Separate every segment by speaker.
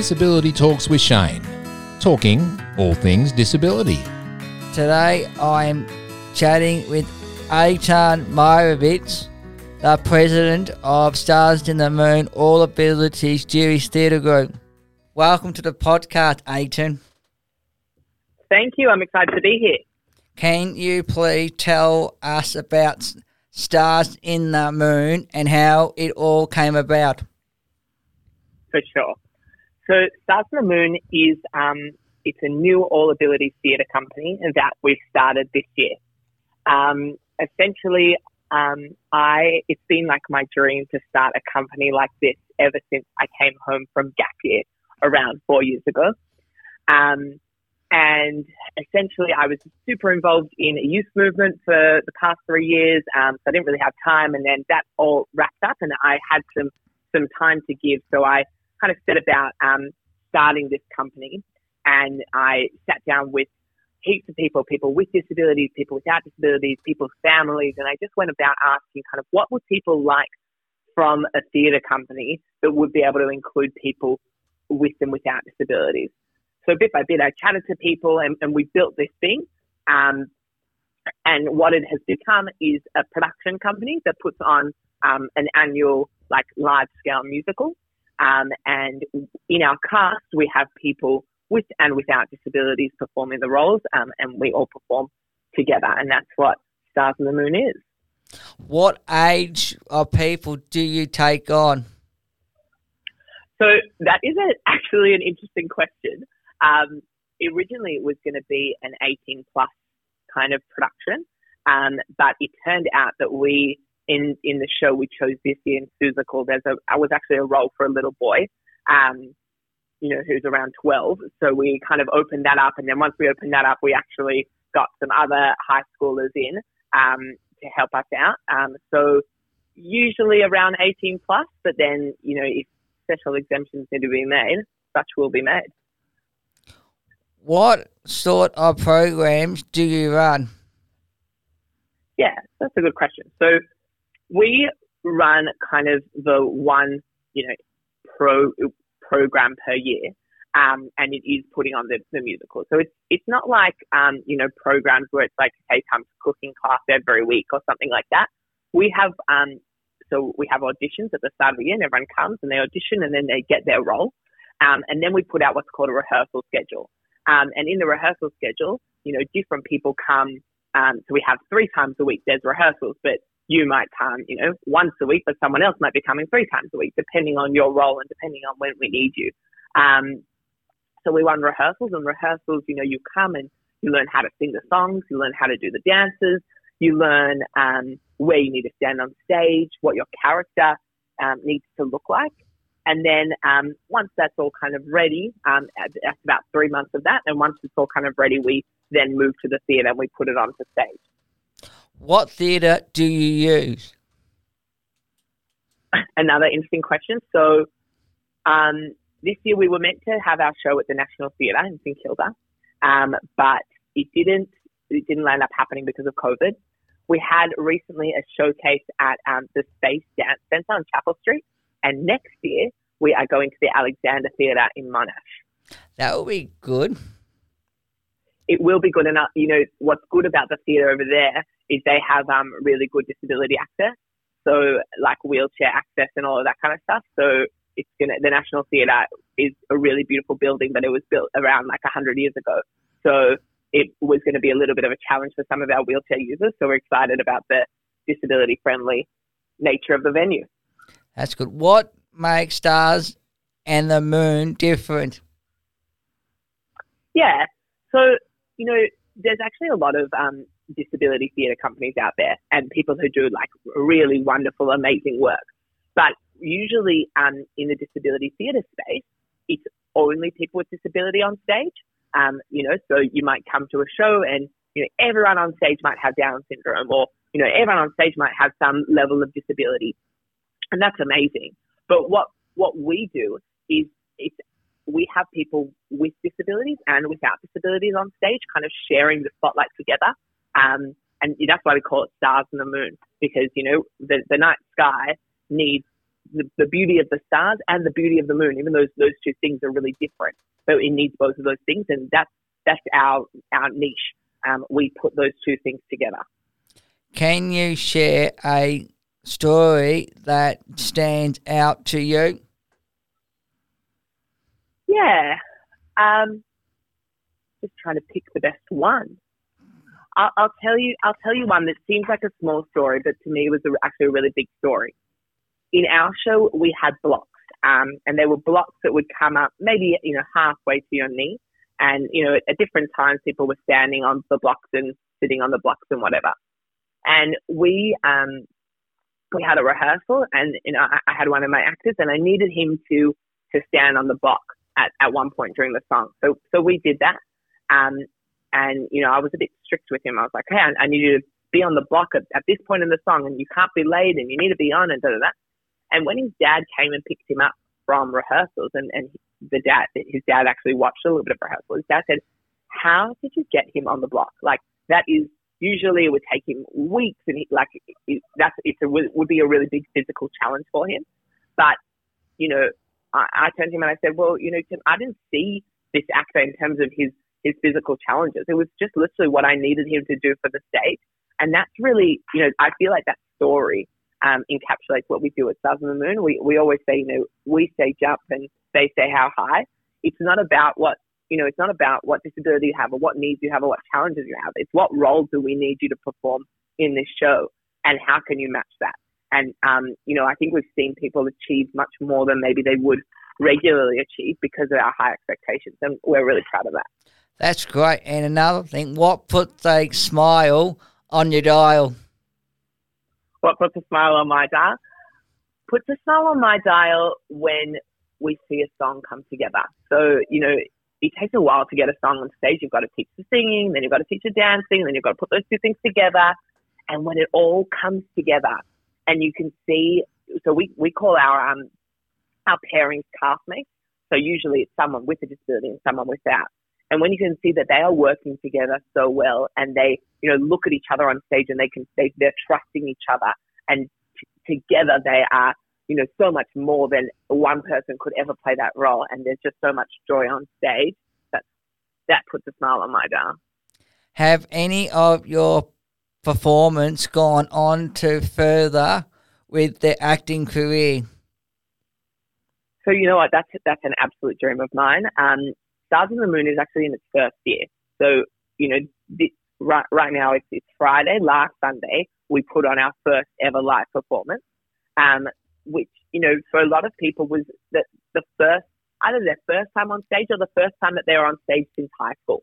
Speaker 1: Disability Talks with Shane, talking all things disability.
Speaker 2: Today I'm chatting with Eitan Mirovich, the president of Stars in the Moon All Abilities Jewish Theatre Group. Welcome to the podcast, Eitan.
Speaker 3: Thank you. I'm excited to be here.
Speaker 2: Can you please tell us about Stars in the Moon and how it all came about?
Speaker 3: For sure. So Stars on the Moon is um, it's a new all abilities theatre company that we've started this year. Um, essentially, um, I it's been like my dream to start a company like this ever since I came home from gap year around four years ago. Um, and essentially, I was super involved in a youth movement for the past three years. Um, so I didn't really have time, and then that all wrapped up, and I had some some time to give. So I kind of set about um, starting this company, and I sat down with heaps of people, people with disabilities, people without disabilities, people's families, and I just went about asking kind of what would people like from a theatre company that would be able to include people with and without disabilities. So bit by bit, I chatted to people and, and we built this thing. Um, and what it has become is a production company that puts on um, an annual, like, large scale musical. Um, and in our cast, we have people with and without disabilities performing the roles, um, and we all perform together. And that's what Stars on the Moon is.
Speaker 2: What age of people do you take on?
Speaker 3: So that is a, actually an interesting question. Um, originally, it was going to be an 18 plus kind of production, um, but it turned out that we in in the show we chose this year in Seussical, there's a I was actually a role for a little boy, um, you know, who's around 12. So we kind of opened that up, and then once we opened that up, we actually got some other high schoolers in um, to help us out. Um, so usually around 18 plus, but then you know if special exemptions need to be made, such will be made.
Speaker 2: What sort of programs do you run?
Speaker 3: Yeah, that's a good question. So we run kind of the one, you know, pro program per year, um, and it is putting on the, the musical. So it's it's not like um, you know programs where it's like hey come to cooking class every week or something like that. We have um, so we have auditions at the start of the year, and everyone comes and they audition, and then they get their role, um, and then we put out what's called a rehearsal schedule. Um, and in the rehearsal schedule, you know, different people come. Um, so we have three times a week. There's rehearsals, but you might come, you know, once a week, but someone else might be coming three times a week, depending on your role and depending on when we need you. Um, so we run rehearsals, and rehearsals, you know, you come and you learn how to sing the songs, you learn how to do the dances, you learn um, where you need to stand on stage, what your character um, needs to look like. And then um, once that's all kind of ready, um, that's about three months of that. And once it's all kind of ready, we then move to the theatre and we put it onto stage.
Speaker 2: What theatre do you use?
Speaker 3: Another interesting question. So um, this year we were meant to have our show at the National Theatre in St Kilda, um, but it didn't. It didn't end up happening because of COVID. We had recently a showcase at um, the Space Dance Centre on Chapel Street, and next year we are going to the Alexander Theatre in Monash.
Speaker 2: That will be good.
Speaker 3: It will be good enough. You know, what's good about the theatre over there is they have um, really good disability access. So, like wheelchair access and all of that kind of stuff. So, it's gonna the National Theatre is a really beautiful building, but it was built around like hundred years ago. So it was going to be a little bit of a challenge for some of our wheelchair users. So we're excited about the disability friendly nature of the venue.
Speaker 2: That's good. What makes Stars and the Moon different?
Speaker 3: Yeah. So, you know, there's actually a lot of um, disability theatre companies out there and people who do like really wonderful, amazing work. But usually um, in the disability theatre space, it's only people with disability on stage. Um, you know, so you might come to a show and, you know, everyone on stage might have Down syndrome or, you know, everyone on stage might have some level of disability. And that's amazing. But what, what we do is it's, we have people with disabilities and without disabilities on stage kind of sharing the spotlight together. Um, and that's why we call it stars and the moon because, you know, the, the night sky needs the, the beauty of the stars and the beauty of the moon. Even though those two things are really different, so it needs both of those things, and that's that's our our niche. Um, we put those two things together.
Speaker 2: Can you share a story that stands out to you?
Speaker 3: Yeah. Um, just trying to pick the best one. I'll, I'll, tell you. I'll tell you one that seems like a small story, but to me it was a, actually a really big story. In our show, we had blocks, um, and there were blocks that would come up maybe you know halfway to your knee, and you know at different times people were standing on the blocks and sitting on the blocks and whatever. And we um, we had a rehearsal, and you know I, I had one of my actors, and I needed him to to stand on the block at, at one point during the song. So so we did that. Um, and you know I was a bit strict with him. I was like, hey, I, I need you to be on the block at, at this point in the song, and you can't be late, and you need to be on, and da da da. And when his dad came and picked him up from rehearsals, and and the dad, his dad actually watched a little bit of rehearsal. His dad said, "How did you get him on the block? Like that is usually it would take him weeks, and he, like it, that's it's a would be a really big physical challenge for him. But you know, I, I turned to him and I said, well, you know, Tim, I didn't see this actor in terms of his his physical challenges. It was just literally what I needed him to do for the stage, and that's really, you know, I feel like that story um, encapsulates what we do at Stars on the Moon. We we always say, you know, we say jump and they say how high. It's not about what you know, it's not about what disability you have or what needs you have or what challenges you have. It's what role do we need you to perform in this show and how can you match that? And, um, you know, I think we've seen people achieve much more than maybe they would regularly achieve because of our high expectations. And we're really proud of that.
Speaker 2: That's great. And another thing, what puts a smile on your dial?
Speaker 3: What puts a smile on my dial? Puts a smile on my dial when we see a song come together. So, you know, it takes a while to get a song on stage. You've got to teach the singing, then you've got to teach the dancing, then you've got to put those two things together. And when it all comes together and you can see, so we, we call our, um, our pairings castmates. So usually it's someone with a disability and someone without. And when you can see that they are working together so well and they, you know, look at each other on stage and they can, they, they're trusting each other and t- together they are you know, so much more than one person could ever play that role. And there's just so much joy on stage that that puts a smile on my brow.
Speaker 2: Have any of your performance gone on to further with their acting career?
Speaker 3: So you know what? That's that's an absolute dream of mine. Um, Stars on the Moon is actually in its first year. So you know, the, right right now it's, it's Friday. Last Sunday we put on our first ever live performance. Um, which, you know, for a lot of people was the, the first, either their first time on stage or the first time that they were on stage since high school.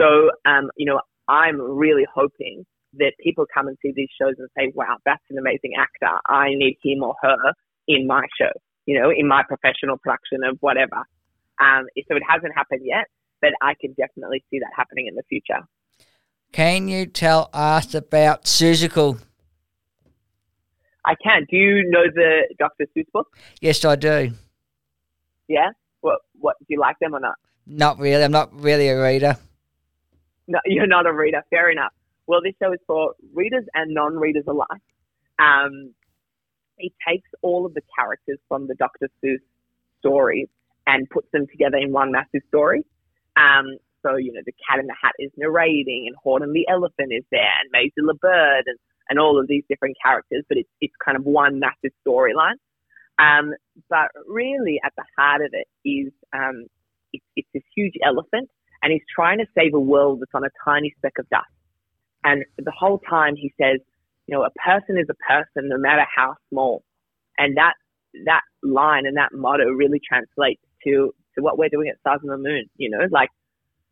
Speaker 3: So, um, you know, I'm really hoping that people come and see these shows and say, wow, that's an amazing actor. I need him or her in my show, you know, in my professional production of whatever. Um, so it hasn't happened yet, but I can definitely see that happening in the future.
Speaker 2: Can you tell us about Seussical?
Speaker 3: I can. Do you know the Dr. Seuss book?
Speaker 2: Yes, I do.
Speaker 3: Yeah. What? What? Do you like them or not?
Speaker 2: Not really. I'm not really a reader.
Speaker 3: No, you're not a reader. Fair enough. Well, this show is for readers and non-readers alike. Um, it takes all of the characters from the Dr. Seuss stories and puts them together in one massive story. Um, so, you know, the Cat in the Hat is narrating, and Horton the Elephant is there, and Maisie the Bird, and and all of these different characters, but it's, it's kind of one massive storyline. Um, but really, at the heart of it is um, it, it's this huge elephant, and he's trying to save a world that's on a tiny speck of dust. And the whole time he says, you know, a person is a person, no matter how small. And that that line and that motto really translates to to what we're doing at Stars on the Moon. You know, like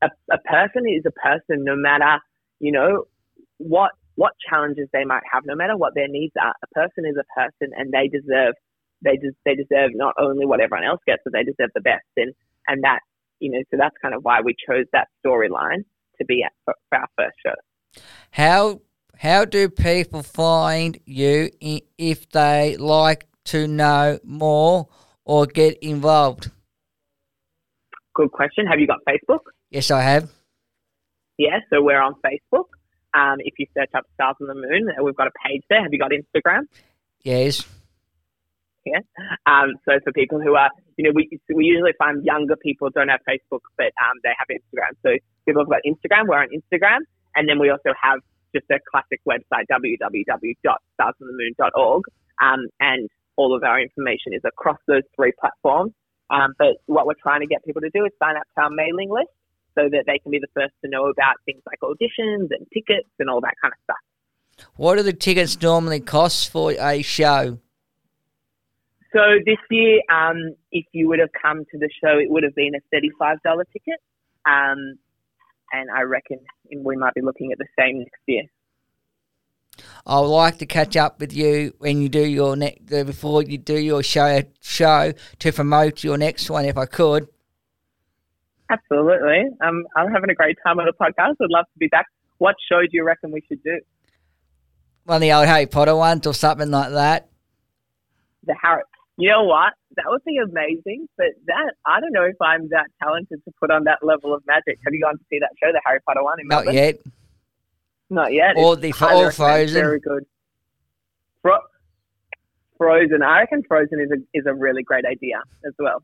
Speaker 3: a, a person is a person, no matter you know what what challenges they might have, no matter what their needs are. A person is a person, and they deserve they des- they deserve not only what everyone else gets, but they deserve the best. And and that you know, so that's kind of why we chose that storyline to be at for, for our first show.
Speaker 2: How how do people find you if they like to know more or get involved?
Speaker 3: Good question. Have you got Facebook?
Speaker 2: Yes, I have.
Speaker 3: Yeah, so we're on Facebook. Um, if you search up Stars on the Moon, uh, we've got a page there. Have you got Instagram?
Speaker 2: Yes.
Speaker 3: Yeah. Um, so for people who are, you know, we we usually find younger people don't have Facebook, but um, they have Instagram. So people have got Instagram. We're on Instagram, and then we also have just a classic website www.starsonthemoon.org, um, and all of our information is across those three platforms. Um, but what we're trying to get people to do is sign up to our mailing list so that they can be the first to know about things like auditions and tickets and all that kind of stuff.
Speaker 2: What do the tickets normally cost for a show?
Speaker 3: So this year, um, if you would have come to the show, it would have been a thirty-five dollar ticket, um, and I reckon we might be looking at the same next year.
Speaker 2: I would like to catch up with you when you do your next before you do your show show to promote your next one, if I could.
Speaker 3: Absolutely, um, I'm having a great time on the podcast. I'd love to be back. What show do you reckon we should do?
Speaker 2: One of the old Harry Potter ones or something like that.
Speaker 3: The Harry. You know what? That would be amazing, but that I don't know if I'm that talented to put on that level of magic. Have you gone to see that show, the Harry Potter one? In
Speaker 2: Not
Speaker 3: Melbourne?
Speaker 2: yet.
Speaker 3: Not yet.
Speaker 2: Or the
Speaker 3: recommended.
Speaker 2: Frozen.
Speaker 3: Very good. Fro- Frozen. I reckon Frozen is a is a really great idea as well.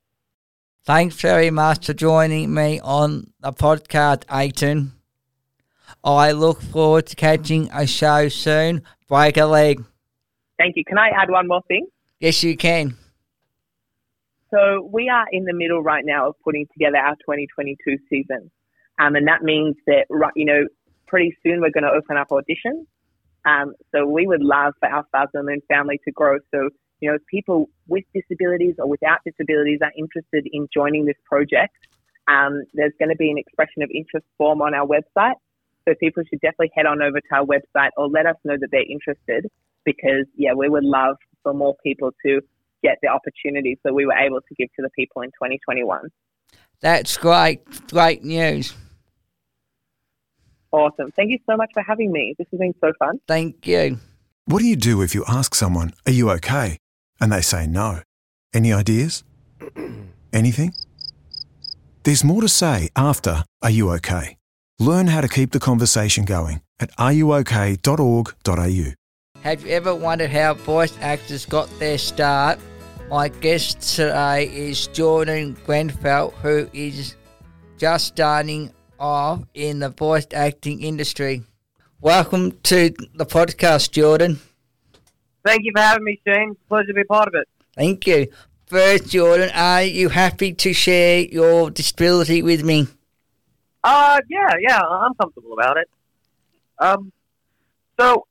Speaker 2: Thanks very much for joining me on the podcast, Eitan. I look forward to catching a show soon. Break a leg.
Speaker 3: Thank you. Can I add one more thing?
Speaker 2: Yes, you can.
Speaker 3: So we are in the middle right now of putting together our 2022 season, um, and that means that you know pretty soon we're going to open up auditions. Um, so we would love for our Stars Moon family to grow. So you know, if people with disabilities or without disabilities are interested in joining this project, um, there's going to be an expression of interest form on our website. So people should definitely head on over to our website or let us know that they're interested because yeah, we would love for more people to get the opportunities that we were able to give to the people in 2021.
Speaker 2: That's great. Great news.
Speaker 3: Awesome. Thank you so much for having me. This has been so fun.
Speaker 2: Thank you.
Speaker 4: What do you do if you ask someone, Are you okay? and they say no? Any ideas? Anything? There's more to say after Are You OK? Learn how to keep the conversation going at ruok.org.au.
Speaker 2: Have you ever wondered how voice actors got their start? My guest today is Jordan Grenfell, who is just starting off in the voice acting industry. Welcome to the podcast, Jordan.
Speaker 5: Thank you for having me, Shane. Pleasure to be part of it.
Speaker 2: Thank you. First, Jordan, are you happy to share your disability with me?
Speaker 5: Uh, yeah, yeah, I'm comfortable about it. Um, so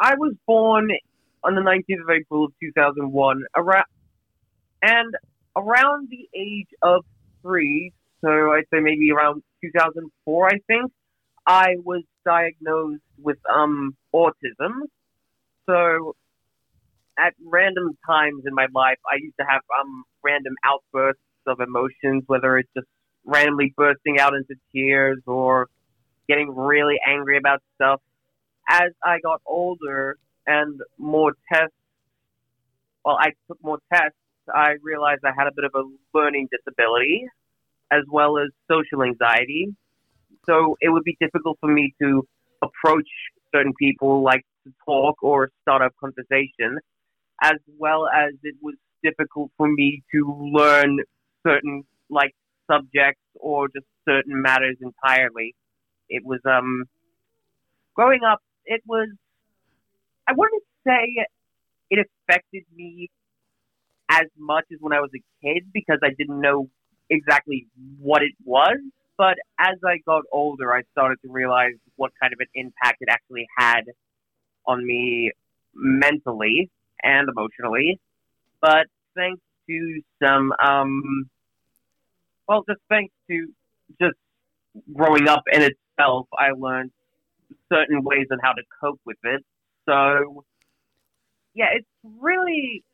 Speaker 5: I was born on the 19th of April of 2001, around, and around the age of three, so I'd say maybe around 2004, I think, I was diagnosed with um autism. So at random times in my life, I used to have um random outbursts of emotions, whether it's just randomly bursting out into tears or getting really angry about stuff. As I got older and more tests, well, I took more tests, I realized I had a bit of a learning disability as well as social anxiety. So it would be difficult for me to approach certain people, like to talk or start a conversation, as well as it was difficult for me to learn certain like subjects or just certain matters entirely. It was um growing up it was I wouldn't say it affected me as much as when I was a kid because I didn't know exactly what it was. But as I got older, I started to realize what kind of an impact it actually had on me mentally and emotionally. But thanks to some, um, well, just thanks to just growing up in itself, I learned certain ways on how to cope with it. So, yeah, it's really,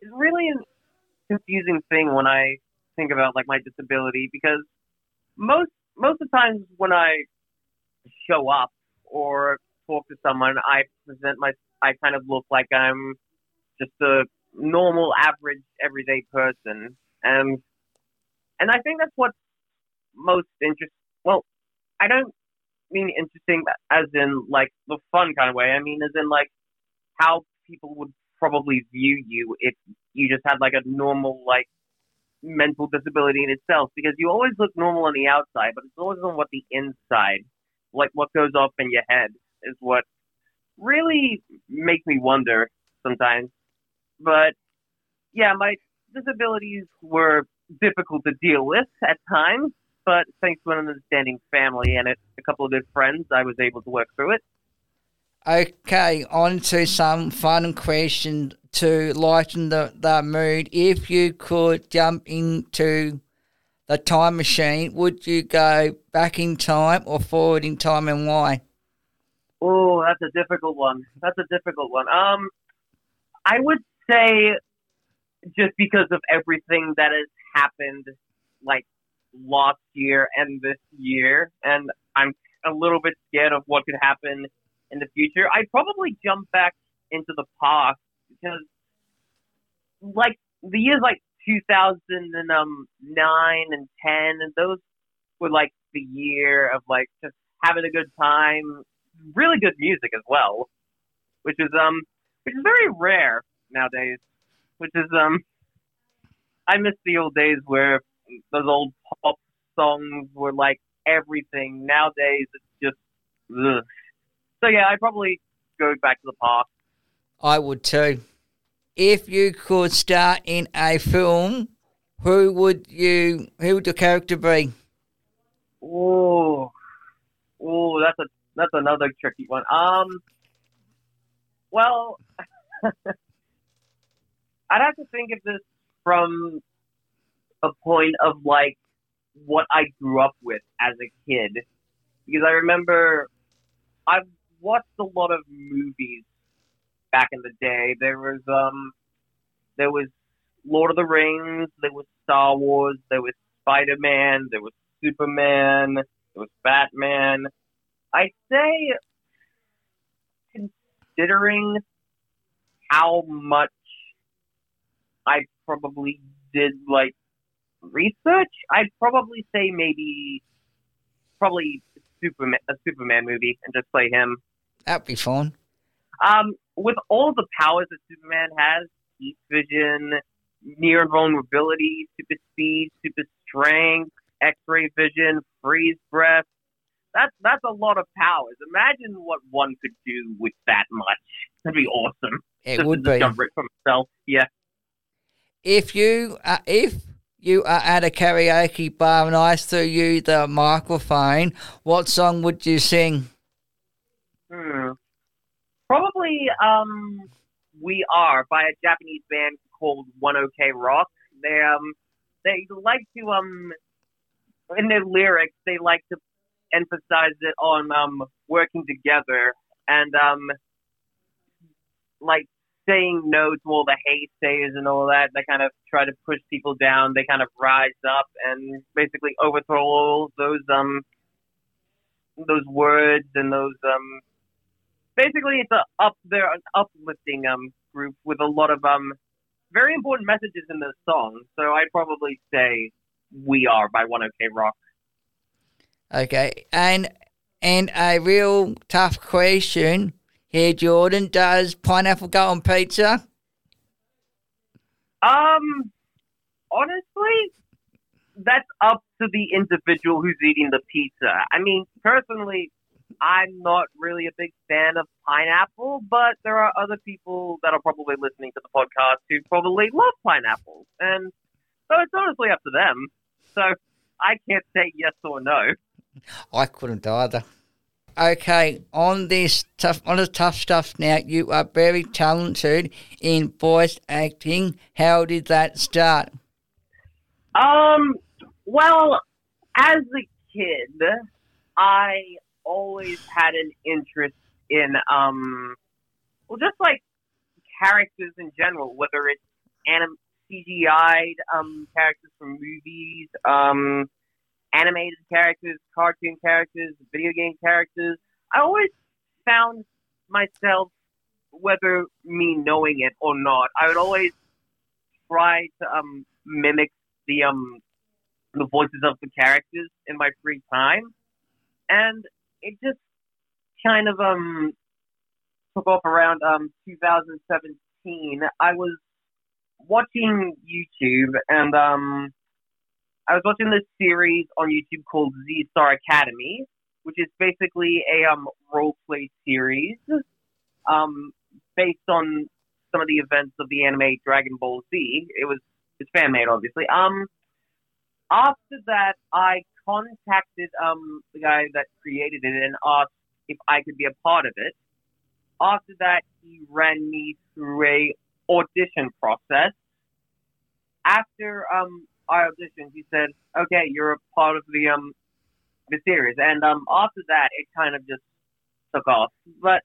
Speaker 5: it's really confusing thing when I think about like my disability because most most of the times when I show up or talk to someone, I present my I kind of look like I'm just a normal, average, everyday person, and and I think that's what's most interesting. Well, I don't mean interesting as in like the fun kind of way. I mean as in like how people would probably view you if you just had like a normal like mental disability in itself because you always look normal on the outside, but it's always on what the inside, like what goes off in your head, is what really makes me wonder sometimes. But yeah, my disabilities were difficult to deal with at times, but thanks to an understanding family and a, a couple of good friends, I was able to work through it.
Speaker 2: Okay, on to some fun questions to lighten the, the mood. If you could jump into the time machine, would you go back in time or forward in time and why?
Speaker 5: Oh, that's a difficult one. That's a difficult one. Um, I would say just because of everything that has happened, like last year and this year, and I'm a little bit scared of what could happen in the future. I'd probably jump back into the past because, like, the years like 2009 um, and 10, and those were like the year of like just having a good time, really good music as well, which is um, which is very rare nowadays. Which is um, I miss the old days where those old pop songs were like everything. Nowadays, it's just ugh. so yeah. I probably go back to the past.
Speaker 2: I would too. If you could star in a film, who would you? Who would your character be?
Speaker 5: Oh, oh, that's a that's another tricky one. Um, well, I'd have to think of this from a point of like what I grew up with as a kid, because I remember I've watched a lot of movies back in the day. There was um, there was Lord of the Rings, there was Star Wars, there was Spider Man, there was Superman, there was Batman. I'd say, considering how much I probably did like research, I'd probably say maybe probably Superman a Superman movie and just play him.
Speaker 2: That'd be fun.
Speaker 5: Um, with all the powers that Superman has, heat vision, near invulnerability, super speed, super strength, X-ray vision, freeze breath. That's that's a lot of powers. Imagine what one could do with that much. That'd be awesome.
Speaker 2: It
Speaker 5: Just
Speaker 2: would be.
Speaker 5: discover it for himself. Yeah.
Speaker 2: If you uh, if you are at a karaoke bar and I threw you the microphone, what song would you sing?
Speaker 5: Hmm. Probably um we are by a Japanese band called One OK Rock. They um they like to um in their lyrics they like to emphasize it on um working together and um like saying no to all the haystayers and all that. They kind of try to push people down. They kind of rise up and basically overthrow all those um those words and those um basically it's a up there an uplifting um group with a lot of um very important messages in the song. So I'd probably say We Are by One OK Rock.
Speaker 2: Okay, and and a real tough question here, Jordan. Does pineapple go on pizza?
Speaker 5: Um honestly that's up to the individual who's eating the pizza. I mean, personally, I'm not really a big fan of pineapple, but there are other people that are probably listening to the podcast who probably love pineapples. And so it's honestly up to them. So I can't say yes or no.
Speaker 2: I couldn't either. Okay, on this tough on the tough stuff now, you are very talented in voice acting. How did that start?
Speaker 5: Um, well, as a kid, I always had an interest in, um, well, just like characters in general, whether it's anim- CGI'd um, characters from movies, um, animated characters, cartoon characters, video game characters. I always found myself, whether me knowing it or not, I would always try to um, mimic the um, the voices of the characters in my free time, and it just kind of um took off around um 2017 I was watching YouTube and um, I was watching this series on YouTube called Z Star Academy, which is basically a um, role play series um, based on some of the events of the anime Dragon Ball Z. It was it's fan made, obviously. Um, after that, I contacted um the guy that created it and asked if I could be a part of it. After that, he ran me through a audition process. After um I auditioned, he said, "Okay, you're a part of the um the series." And um after that, it kind of just took off. But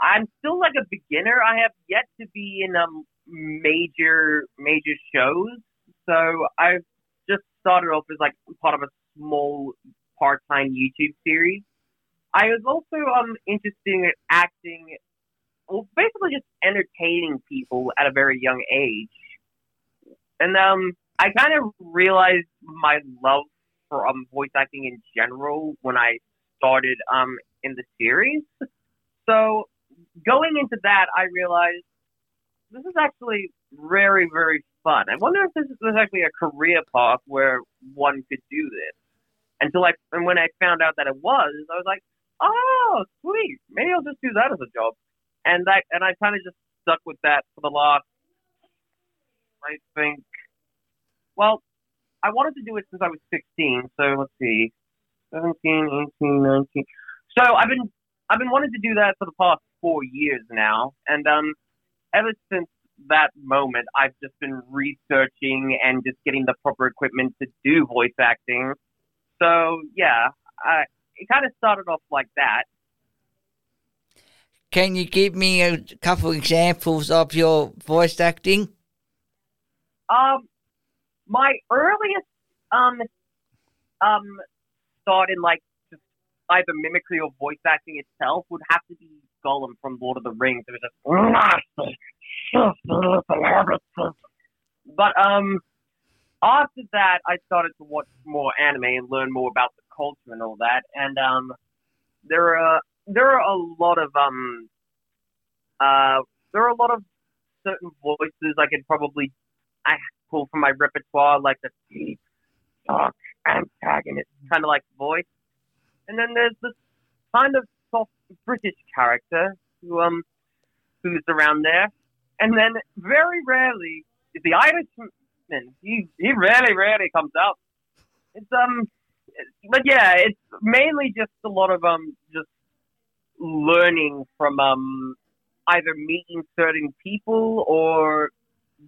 Speaker 5: I'm still like a beginner. I have yet to be in um major major shows, so I've just started off as like part of a small part time YouTube series. I was also um interested in acting, well, basically just entertaining people at a very young age, and um I kind of realized my love for um voice acting in general when I started um in the series. So going into that, I realized this is actually very, very fun. I wonder if this is actually a career path where one could do this. Until I, and when I found out that it was, I was like, oh, sweet. Maybe I'll just do that as a job. And that, and I kind of just stuck with that for the last, I think, well, I wanted to do it since I was 16. So let's see, 17, 18, 19. So I've been, I've been wanting to do that for the past four years now. And, um, ever since that moment, I've just been researching and just getting the proper equipment to do voice acting. So yeah, I, it kind of started off like that.
Speaker 2: Can you give me a couple examples of your voice acting?
Speaker 5: Um, my earliest um um start in like just either mimicry or voice acting itself would have to be Gollum from Lord of the Rings. It was just but um after that I started to watch more anime and learn more about the culture and all that and um there are there are a lot of um uh there are a lot of certain voices I could probably I pull from my repertoire like the deep dark antagonist kind of like voice and then there's this kind of soft British character who um who's around there, and then very rarely is the Irishman. He he rarely rarely comes up. It's um, but yeah, it's mainly just a lot of um just learning from um either meeting certain people or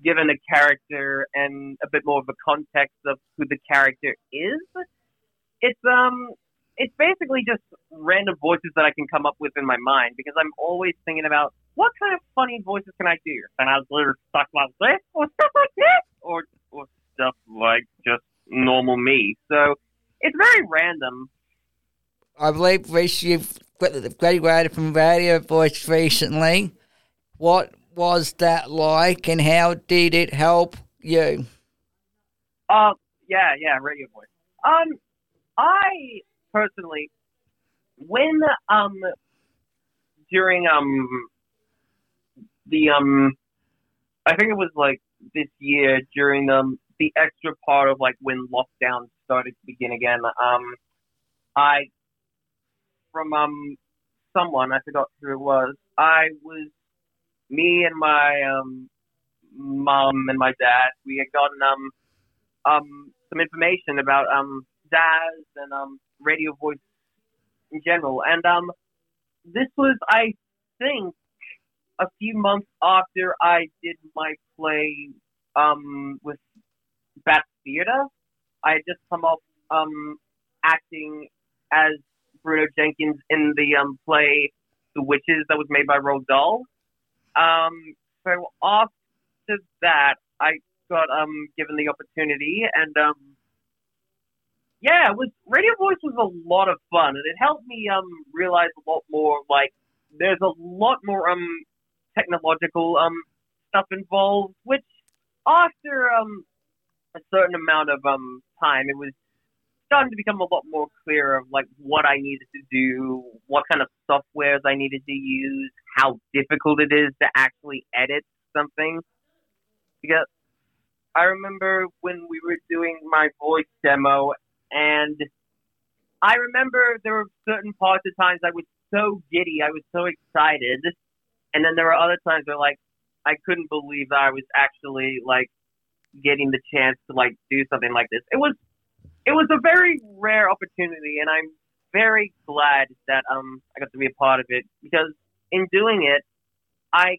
Speaker 5: given a character and a bit more of a context of who the character is. It's um it's basically just random voices that I can come up with in my mind because I'm always thinking about what kind of funny voices can I do? And I was stuff like this or stuff like this or or stuff like just normal me. So it's very random.
Speaker 2: I believe Reese, you've graduated from radio voice recently. What was that like and how did it help you?
Speaker 5: Uh, yeah, yeah, radio voice. Um, I personally, when um during um the um I think it was like this year during um the extra part of like when lockdown started to begin again, um I from um someone, I forgot who it was, I was me and my um mom and my dad, we had gotten um um some information about um and um radio voice in general. And um, this was, I think, a few months after I did my play um, with Bat Theatre. I had just come off um, acting as Bruno Jenkins in the um, play The Witches that was made by Roald Dahl. Um, so after that, I got um, given the opportunity, and um, yeah, it was Radio Voice was a lot of fun, and it helped me um realize a lot more. Like, there's a lot more um technological um stuff involved, which after um a certain amount of um time, it was starting to become a lot more clear of like what I needed to do, what kind of softwares I needed to use, how difficult it is to actually edit something because I remember when we were doing my voice demo, and I remember there were certain parts of times I was so giddy, I was so excited, and then there were other times where like I couldn't believe that I was actually like getting the chance to like do something like this. It was it was a very rare opportunity, and I'm very glad that um I got to be a part of it because in doing it, I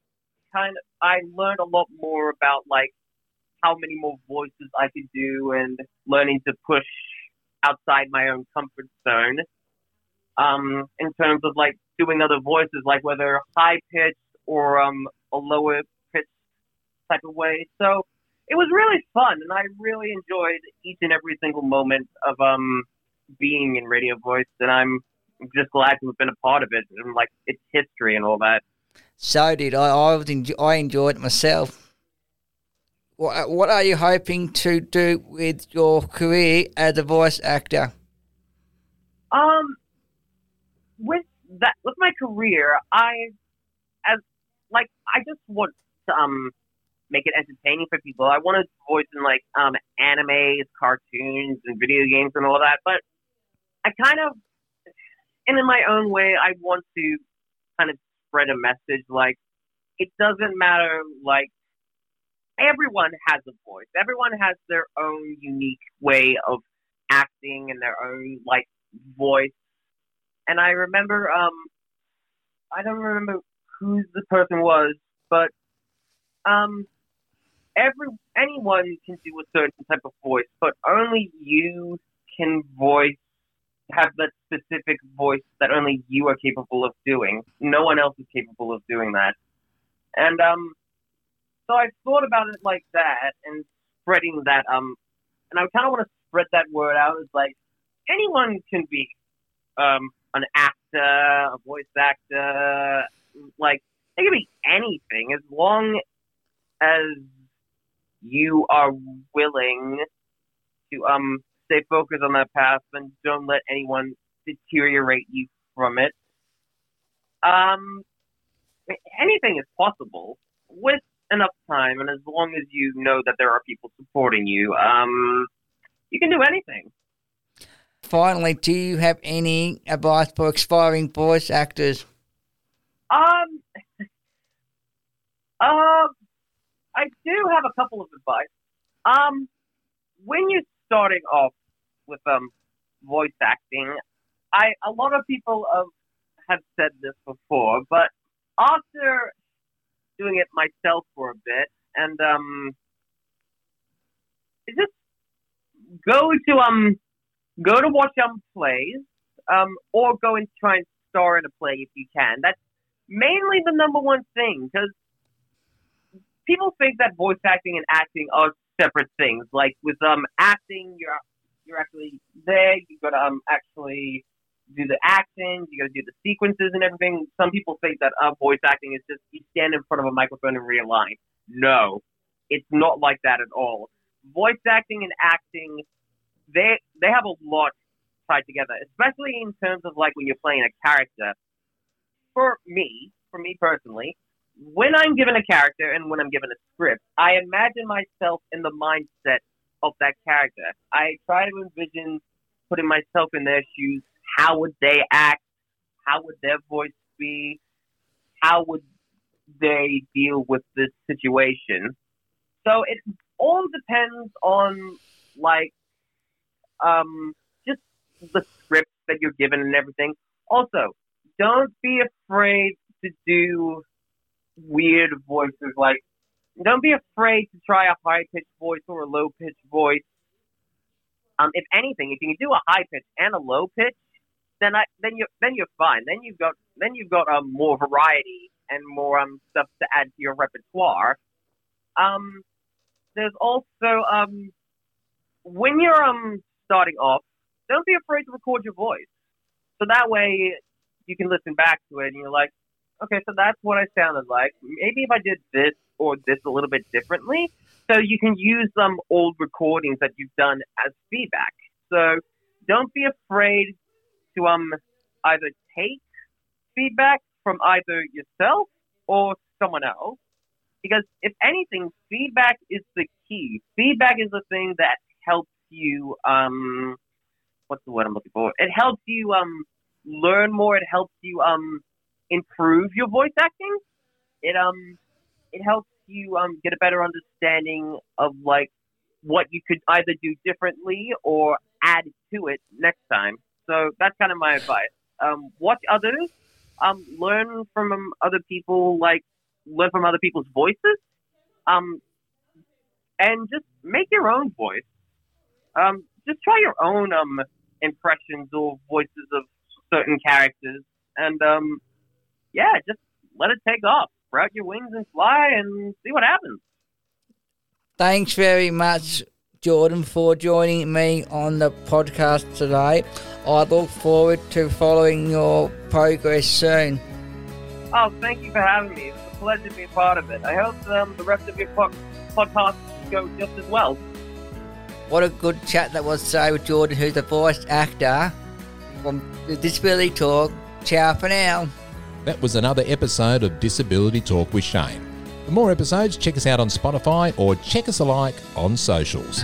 Speaker 5: kind of I learned a lot more about like how many more voices I could do and learning to push outside my own comfort zone. Um, in terms of like doing other voices, like whether high pitched or um a lower pitched type of way. So it was really fun, and I really enjoyed each and every single moment of um being in radio voice, and I'm just glad to have been a part of it and like its history and all that.
Speaker 2: So did I. I, was enjoy, I enjoyed it myself. What, what are you hoping to do with your career as a voice actor?
Speaker 5: Um, with that, with my career, I, as like, I just want to um make it entertaining for people. I want to voice in like um animes, cartoons, and video games and all that. But I kind of, and in my own way, I want to kind of spread a message like it doesn't matter like everyone has a voice. Everyone has their own unique way of acting and their own like voice. And I remember um I don't remember who the person was, but um every anyone can do a certain type of voice, but only you can voice have that specific voice that only you are capable of doing. No one else is capable of doing that. And um so I thought about it like that and spreading that um and I kind of want to spread that word out as like anyone can be um an actor, a voice actor, like it can be anything as long as you are willing to um stay focused on that path and don't let anyone deteriorate you from it. Um, anything is possible with enough time, and as long as you know that there are people supporting you, um, you can do anything.
Speaker 2: Finally, do you have any advice for aspiring voice actors?
Speaker 5: Um, uh, I do have a couple of advice. Um, when you're starting off with um voice acting, I a lot of people have have said this before, but after doing it myself for a bit and um just go to um go to watch um plays um or go and try and star in a play if you can. That's mainly the number one thing because people think that voice acting and acting are separate things. Like with um acting, you're you're actually there. You got to um actually do the actions. You got to do the sequences and everything. Some people think that uh, voice acting is just you stand in front of a microphone and read. No, it's not like that at all. Voice acting and acting, they they have a lot tied together, especially in terms of like when you're playing a character. For me, for me personally, when I'm given a character and when I'm given a script, I imagine myself in the mindset of that character. I try to envision putting myself in their shoes. How would they act? How would their voice be? How would they deal with this situation? So it all depends on like um just the script that you're given and everything. Also, don't be afraid to do weird voices. Like, don't be afraid to try a high pitched voice or a low pitched voice. Um, if anything, if you can do a high pitch and a low pitch, then I then you then you're fine. Then you've got then you've got um more variety and more um stuff to add to your repertoire. Um, there's also um when you're um starting off, don't be afraid to record your voice. So that way you can listen back to it and you're like, okay, so that's what I sounded like. Maybe if I did this or this a little bit differently. So you can use some old recordings that you've done as feedback. So don't be afraid to um either take feedback from either yourself or someone else. because if anything, feedback is the key. Feedback is the thing that helps you. Um, what's the word I'm looking for? It helps you um learn more. It helps you um improve your voice acting. It um it helps you um get a better understanding of like what you could either do differently or add to it next time. So that's kind of my advice. Um, watch others. Um, learn from um, other people. Like learn from other people's voices. Um, and just make your own voice. Um, just try your own um impressions or voices of certain characters, and yeah, just let it take off. Sprout your wings and fly, and see what happens.
Speaker 2: Thanks very much, Jordan, for joining me on the podcast today. I look forward to following your progress soon.
Speaker 5: Oh, thank you for having me. It's a pleasure to be a part of it. I hope um, the rest of your po- podcasts go just as well.
Speaker 2: What a good chat that was today with Jordan, who's the voice actor from the Disability Talk. Ciao for now.
Speaker 1: That was another episode of Disability Talk with Shane. For more episodes, check us out on Spotify or check us alike on socials.